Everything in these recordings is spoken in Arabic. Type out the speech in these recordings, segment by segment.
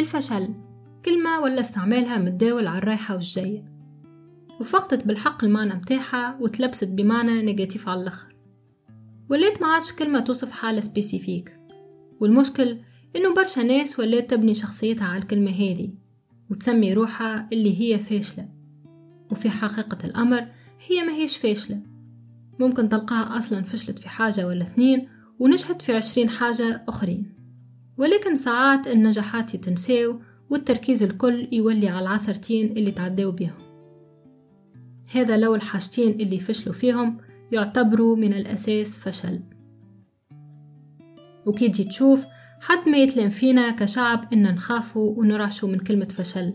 الفشل كلمة ولا استعمالها متداول على الرايحة والجاية. وفقدت بالحق المعنى متاعها وتلبست بمعنى négatif على الآخر. ولات ما عادش كلمة توصف حالة spécifique. والمشكل إنه برشا ناس ولات تبني شخصيتها على الكلمة هذه وتسمي روحها اللي هي فاشلة. وفي حقيقة الأمر هي ما هيش فاشلة. ممكن تلقاها أصلا فشلت في حاجة ولا اثنين ونجحت في عشرين حاجة أخرين. ولكن ساعات النجاحات يتنساو والتركيز الكل يولي على العثرتين اللي تعداو بيهم. هذا لو الحاجتين اللي فشلوا فيهم يعتبروا من الأساس فشل. وكي تجي تشوف حد ما يتلام فينا كشعب إن نخافوا ونرعشوا من كلمة فشل.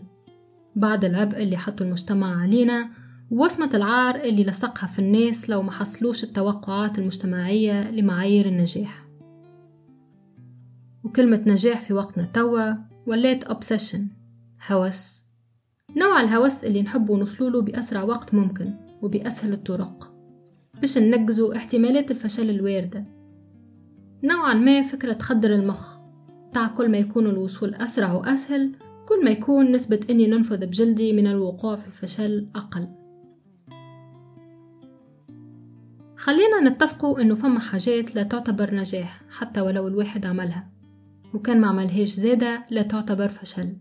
بعد العبء اللي حطوا المجتمع علينا ووصمة العار اللي لصقها في الناس لو ما حصلوش التوقعات المجتمعية لمعايير النجاح. وكلمة نجاح في وقتنا توا ولات obsession هوس. نوع الهوس اللي نحبوا نوصلوله بأسرع وقت ممكن وبأسهل الطرق. باش ننجزوا احتمالات الفشل الواردة. نوعا ما فكرة تخدر المخ. تاع كل ما يكون الوصول أسرع وأسهل كل ما يكون نسبة إني ننفذ بجلدي من الوقوع في الفشل أقل. خلينا نتفقوا إنه فما حاجات لا تعتبر نجاح حتى ولو الواحد عملها. وكان ما عملهاش زادة لا تعتبر فشل.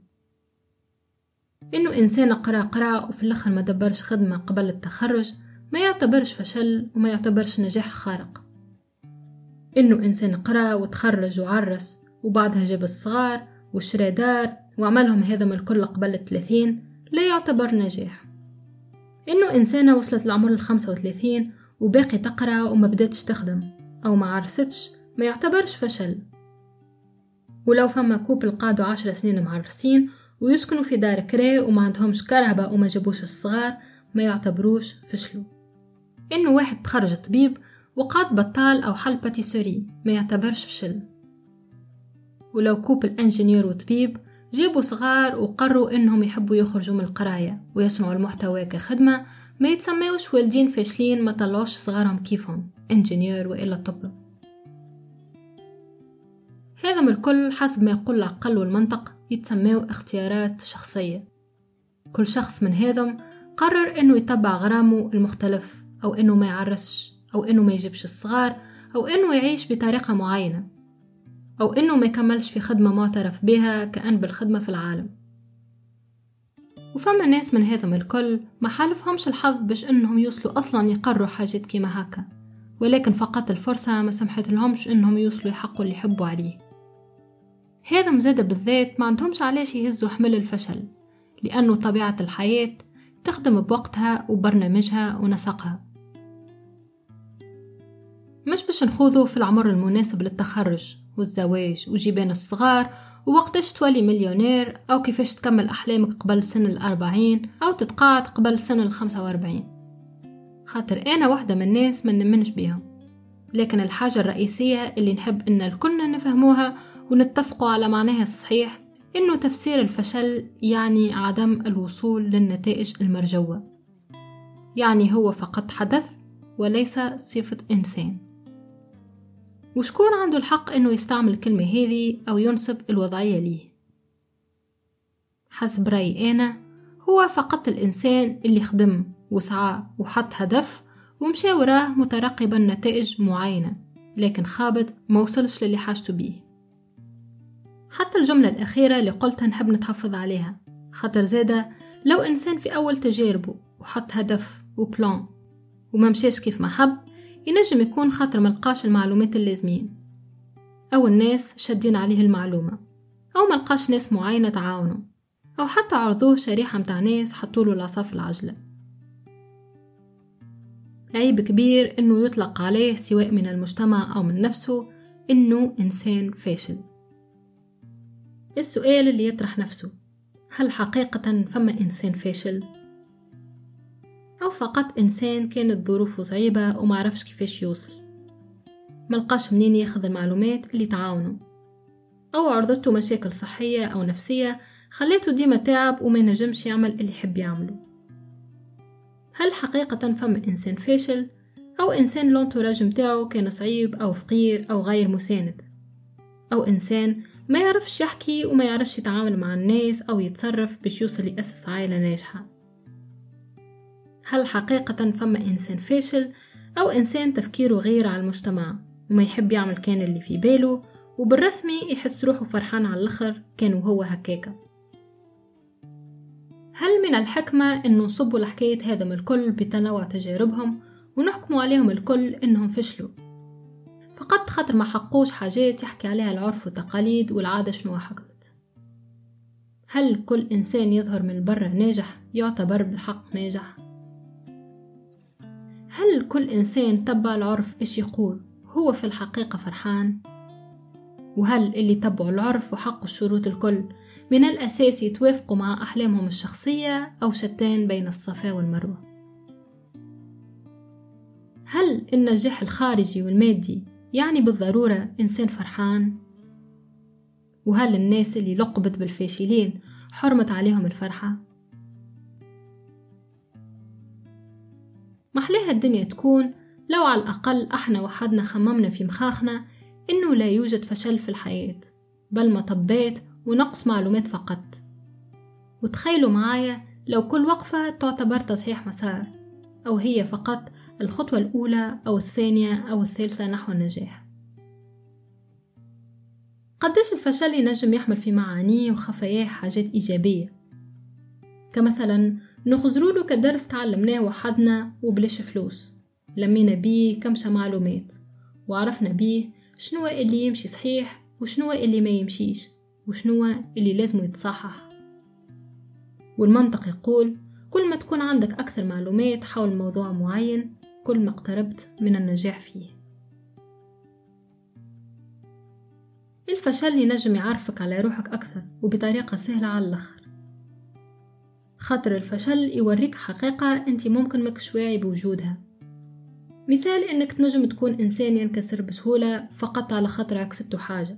إنه إنسان قرأ قرأ وفي الآخر ما دبرش خدمة قبل التخرج ما يعتبرش فشل وما يعتبرش نجاح خارق. إنه إنسان قرأ وتخرج وعرس وبعدها جاب الصغار وشرى دار وعملهم هذا من الكل قبل الثلاثين لا يعتبر نجاح. إنه إنسانة وصلت لعمر الخمسة وثلاثين وباقي تقرأ وما بدأتش تخدم أو ما عرستش ما يعتبرش فشل. ولو فما couple قعدوا عشر سنين معرسين ويسكنوا في دار كري وما عندهمش كرهبة وما جابوش الصغار ما يعتبروش فشلوا. إنه واحد تخرج طبيب وقعد بطال أو حل pâtisserie ما يعتبرش فشل. ولو couple ingénieur وطبيب جابوا صغار وقرروا إنهم يحبوا يخرجوا من القراية ويصنعوا المحتوى كخدمة ما يتسميوش والدين فاشلين ما طلعوش صغارهم كيفهم إنجينير وإلا طب. هذا من الكل حسب ما يقول العقل والمنطق يتسماو اختيارات شخصية. كل شخص من هذم قرر إنه يتبع غرامه المختلف أو إنه ما يعرسش أو إنه ما يجيبش الصغار أو إنه يعيش بطريقة معينة أو إنه ما يكملش في خدمة معترف بها كأن بالخدمة في العالم. وفما ناس من هذم الكل ما حالفهمش الحظ باش إنهم يوصلوا أصلا يقروا حاجات كيما هكا ولكن فقط الفرصة ما سمحت لهمش إنهم يوصلوا يحقوا اللي يحبوا عليه. هذا مزادة بالذات ما عندهمش علاش يهزوا حمل الفشل لأنه طبيعة الحياة تخدم بوقتها وبرنامجها ونسقها. مش باش نخوضوا في العمر المناسب للتخرج والزواج وجيبان الصغار ووقتاش تولي مليونير أو كيفاش تكمل أحلامك قبل سن الأربعين أو تتقاعد قبل سن الخمسة وأربعين. خاطر أنا واحدة من الناس من نمنش بيهم. لكن الحاجة الرئيسية اللي نحب إن الكلنا نفهموها ونتفقوا على معناها الصحيح إنه تفسير الفشل يعني عدم الوصول للنتائج المرجوة. يعني هو فقط حدث وليس صفة إنسان. وشكون عنده الحق إنه يستعمل الكلمة هذه أو ينسب الوضعية ليه؟ حسب رأيي أنا هو فقط الإنسان اللي خدم وسعى وحط هدف ومشى وراه مترقبا نتائج معينة لكن خابط ما وصلش للي حاجته بيه. حتى الجملة الأخيرة اللي قلتها نحب نتحفظ عليها. خاطر زادة لو إنسان في أول تجاربه وحط هدف وبلان وما مشاش كيف ما حب ينجم يكون خاطر ملقاش المعلومات اللازمين. أو الناس شادين عليه المعلومة. أو ملقاش ناس معينة تعاونوا أو حتى عرضوه شريحة متاع ناس حطوله العصا في العجلة. عيب كبير إنه يطلق عليه سواء من المجتمع أو من نفسه إنه إنسان فاشل. السؤال اللي يطرح نفسه هل حقيقة فما إنسان فاشل؟ أو فقط إنسان كانت ظروفه صعيبة ومعرفش كيفاش يوصل. ملقاش منين ياخذ المعلومات اللي تعاونوا أو عرضته مشاكل صحية أو نفسية خليته ديما تعب وما نجمش يعمل اللي يحب يعمله. هل حقيقة فما إنسان فاشل؟ أو إنسان لونتوراج متاعه كان صعيب أو فقير أو غير مساند؟ أو إنسان ما يعرفش يحكي وما يعرفش يتعامل مع الناس أو يتصرف باش يوصل يأسس عائلة ناجحة؟ هل حقيقة فما إنسان فاشل؟ أو إنسان تفكيره غير على المجتمع وما يحب يعمل كان اللي في باله وبالرسمي يحس روحه فرحان على الآخر كان وهو هكاكا؟ هل من الحكمة إنه نصبوا الحكاية هذا الكل بتنوع تجاربهم ونحكموا عليهم الكل إنهم فشلوا فقط خاطر ما حقوش حاجات يحكي عليها العرف والتقاليد والعادة شنو حكمت هل كل إنسان يظهر من برا ناجح يعتبر بالحق ناجح؟ هل كل إنسان تبع العرف إيش يقول هو في الحقيقة فرحان؟ وهل اللي تبعوا العرف وحقوا الشروط الكل من الأساس يتوافقوا مع أحلامهم الشخصية أو شتان بين الصفا والمروة؟ هل النجاح الخارجي والمادي يعني بالضرورة إنسان فرحان؟ وهل الناس اللي لقبت بالفاشلين حرمت عليهم الفرحة؟ محلاها الدنيا تكون لو على الأقل إحنا وحدنا خممنا في مخاخنا إنه لا يوجد فشل في الحياة بل مطبات ونقص معلومات فقط. وتخيلوا معايا لو كل وقفة تعتبر تصحيح مسار أو هي فقط الخطوة الأولى أو الثانية أو الثالثة نحو النجاح. قديش الفشل ينجم يحمل في معانيه وخفاياه حاجات إيجابية؟ كمثلا نخزرولو كدرس تعلمناه وحدنا وبلاش فلوس. لمينا بيه كمشة معلومات. وعرفنا بيه شنو اللي يمشي صحيح وشنو اللي ما يمشيش. وشنو اللي لازم يتصحح. والمنطق يقول كل ما تكون عندك أكثر معلومات حول موضوع معين كل ما اقتربت من النجاح فيه. الفشل ينجم يعرفك على روحك أكثر وبطريقة سهلة على الآخر. خاطر الفشل يوريك حقيقة أنت ممكن مكش واعي بوجودها. مثال إنك تنجم تكون إنسان ينكسر بسهولة فقط على خاطر عكسته حاجة.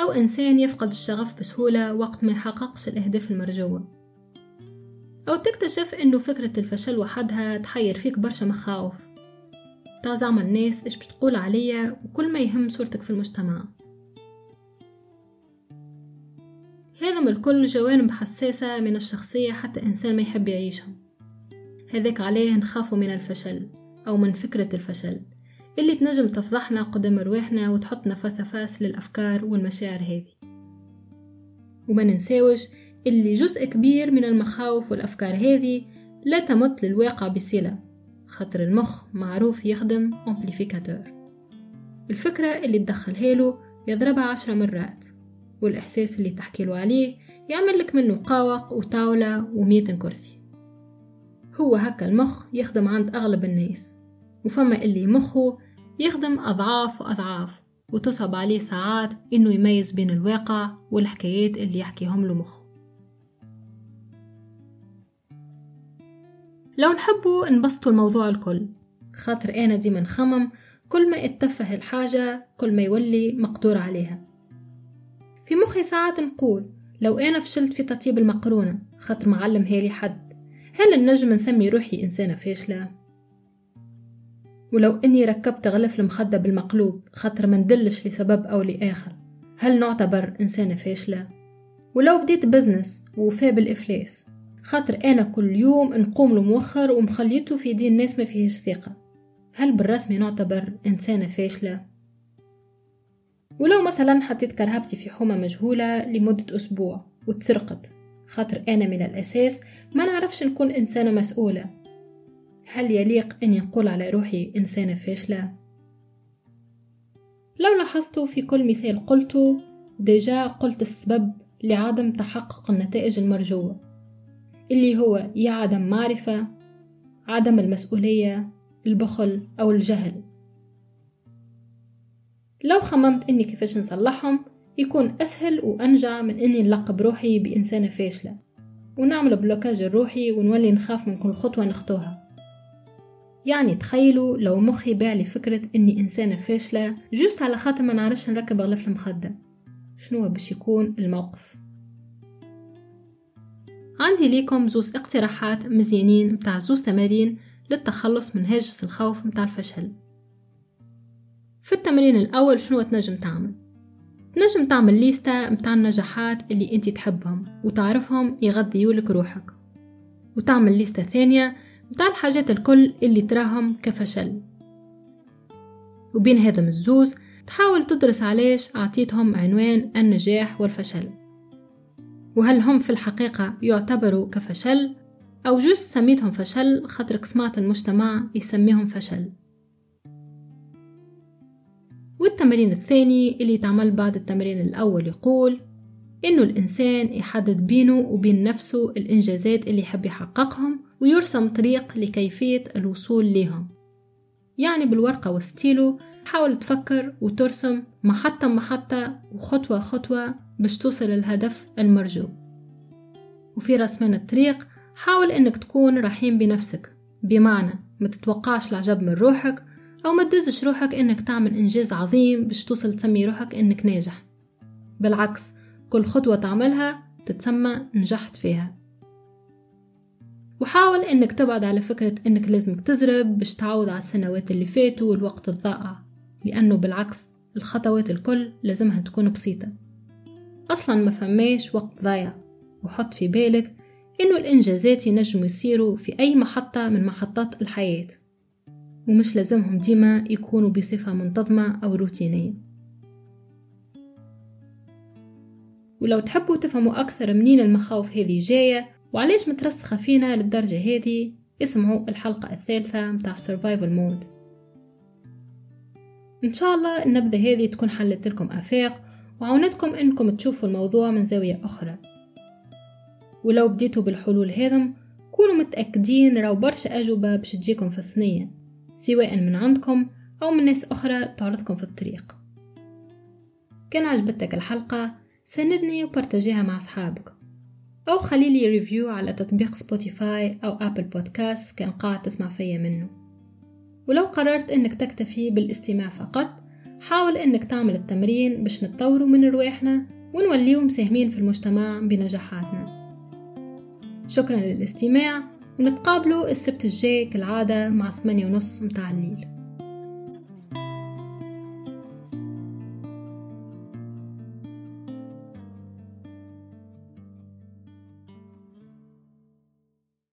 أو إنسان يفقد الشغف بسهولة وقت ما يحققش الأهداف المرجوة. أو تكتشف إنه فكرة الفشل وحدها تحير فيك برشا مخاوف. تاع زعما الناس إيش بتقول عليا وكل ما يهم صورتك في المجتمع. هذا من الكل جوانب حساسة من الشخصية حتى إنسان ما يحب يعيشهم هذاك عليه نخافوا من الفشل أو من فكرة الفشل. اللي تنجم تفضحنا قدام رواحنا وتحطنا face للأفكار والمشاعر هذه. وما ننساوش اللي جزء كبير من المخاوف والأفكار هذه لا تمت للواقع بصلة خاطر المخ معروف يخدم amplificateur الفكرة اللي تدخلها له يضربها عشرة مرات والإحساس اللي تحكي له عليه يعمل لك منه قاوق وطاولة ومية كرسي. هو هكا المخ يخدم عند أغلب الناس وفما اللي مخه يخدم أضعاف وأضعاف وتصعب عليه ساعات إنه يميز بين الواقع والحكايات اللي يحكيهم له مخه لو نحبوا نبسطوا الموضوع الكل خاطر أنا ديما نخمم كل ما اتفه الحاجة كل ما يولي مقدور عليها في مخي ساعات نقول لو أنا فشلت في تطيب المقرونة خاطر ما علمهالي حد هل نجم نسمي روحي إنسانة فاشلة؟ ولو إني ركبت غلف المخدة بالمقلوب خاطر ما ندلش لسبب أو لآخر. هل نعتبر إنسانة فاشلة؟ ولو بديت business وفاه بالإفلاس خاطر أنا كل يوم نقوم له موخر ومخليته في يدين ناس ما فيهش ثقة. هل بالرسمي نعتبر إنسانة فاشلة؟ ولو مثلا حطيت كرهبتي في حومة مجهولة لمدة أسبوع وتسرقت خاطر أنا من الأساس ما نعرفش نكون إنسانة مسؤولة. هل يليق أن يقول على روحي إنسانة فاشلة؟ لو لاحظتوا في كل مثال قلته ديجا قلت السبب لعدم تحقق النتائج المرجوة اللي هو يا عدم معرفة عدم المسؤولية البخل أو الجهل لو خممت إني كيفاش نصلحهم يكون أسهل وأنجع من إني نلقب روحي بإنسانة فاشلة ونعمل blocage لروحي ونولي نخاف من كل خطوة نخطوها يعني تخيلوا لو مخي باع لي فكرة إني إنسانة فاشلة juste على خاطر ما نعرفش نركب غلف المخدة. شنو باش يكون الموقف؟ عندي ليكم زوز اقتراحات مزيانين متاع زوز تمارين للتخلص من هاجس الخوف متاع الفشل. في التمرين الأول شنو تنجم تعمل؟ تنجم تعمل ليستة متاع النجاحات اللي انت تحبهم وتعرفهم يغذيولك روحك. وتعمل ليستة ثانية متاع الحاجات الكل اللي تراهم كفشل. وبين هذا الزوز تحاول تدرس علاش أعطيتهم عنوان النجاح والفشل. وهل هم في الحقيقة يعتبروا كفشل؟ أو جوز سميتهم فشل خاطرك سمعت المجتمع يسميهم فشل. والتمرين الثاني اللي تعمل بعد التمرين الأول يقول إنه الإنسان يحدد بينه وبين نفسه الإنجازات اللي يحب يحققهم ويرسم طريق لكيفية الوصول لهم يعني بالورقة وستيلو تحاول تفكر وترسم محطة محطة وخطوة خطوة باش توصل للهدف المرجو. وفي رسمان الطريق حاول إنك تكون رحيم بنفسك بمعنى ما تتوقعش العجب من روحك أو ما تدزش روحك إنك تعمل إنجاز عظيم باش توصل تسمي روحك إنك ناجح. بالعكس كل خطوة تعملها تتسمى نجحت فيها. وحاول إنك تبعد على فكرة إنك لازمك تزرب باش تعوض على السنوات اللي فاتوا والوقت الضائع. لأنه بالعكس الخطوات الكل لازمها تكون بسيطة. أصلا ما فماش وقت ضايع. وحط في بالك إنه الإنجازات ينجموا يصيروا في أي محطة من محطات الحياة. ومش لازمهم ديما يكونوا بصفة منتظمة أو روتينية. ولو تحبوا تفهموا أكثر منين المخاوف هذه جاية وعلاش مترسخة فينا للدرجة هذه؟ اسمعوا الحلقة الثالثة متاع Survival Mode. إن شاء الله النبذة هذه تكون حلت لكم آفاق وعاونتكم إنكم تشوفوا الموضوع من زاوية أخرى. ولو بديتوا بالحلول هذم كونوا متأكدين راو برشا أجوبة باش تجيكم في الثنية سواء من عندكم أو من ناس أخرى تعرضكم في الطريق. كان عجبتك الحلقة سندني و partage يها مع أصحابك. أو خليلي review على تطبيق Spotify أو Apple Podcast كان قاعد تسمع فيا منه. ولو قررت إنك تكتفي بالاستماع فقط حاول إنك تعمل التمرين باش نتطوروا من رواحنا ونوليو مساهمين في المجتمع بنجاحاتنا. شكرا للاستماع ونتقابلوا السبت الجاي كالعادة مع ثمانية ونص متاع الليل.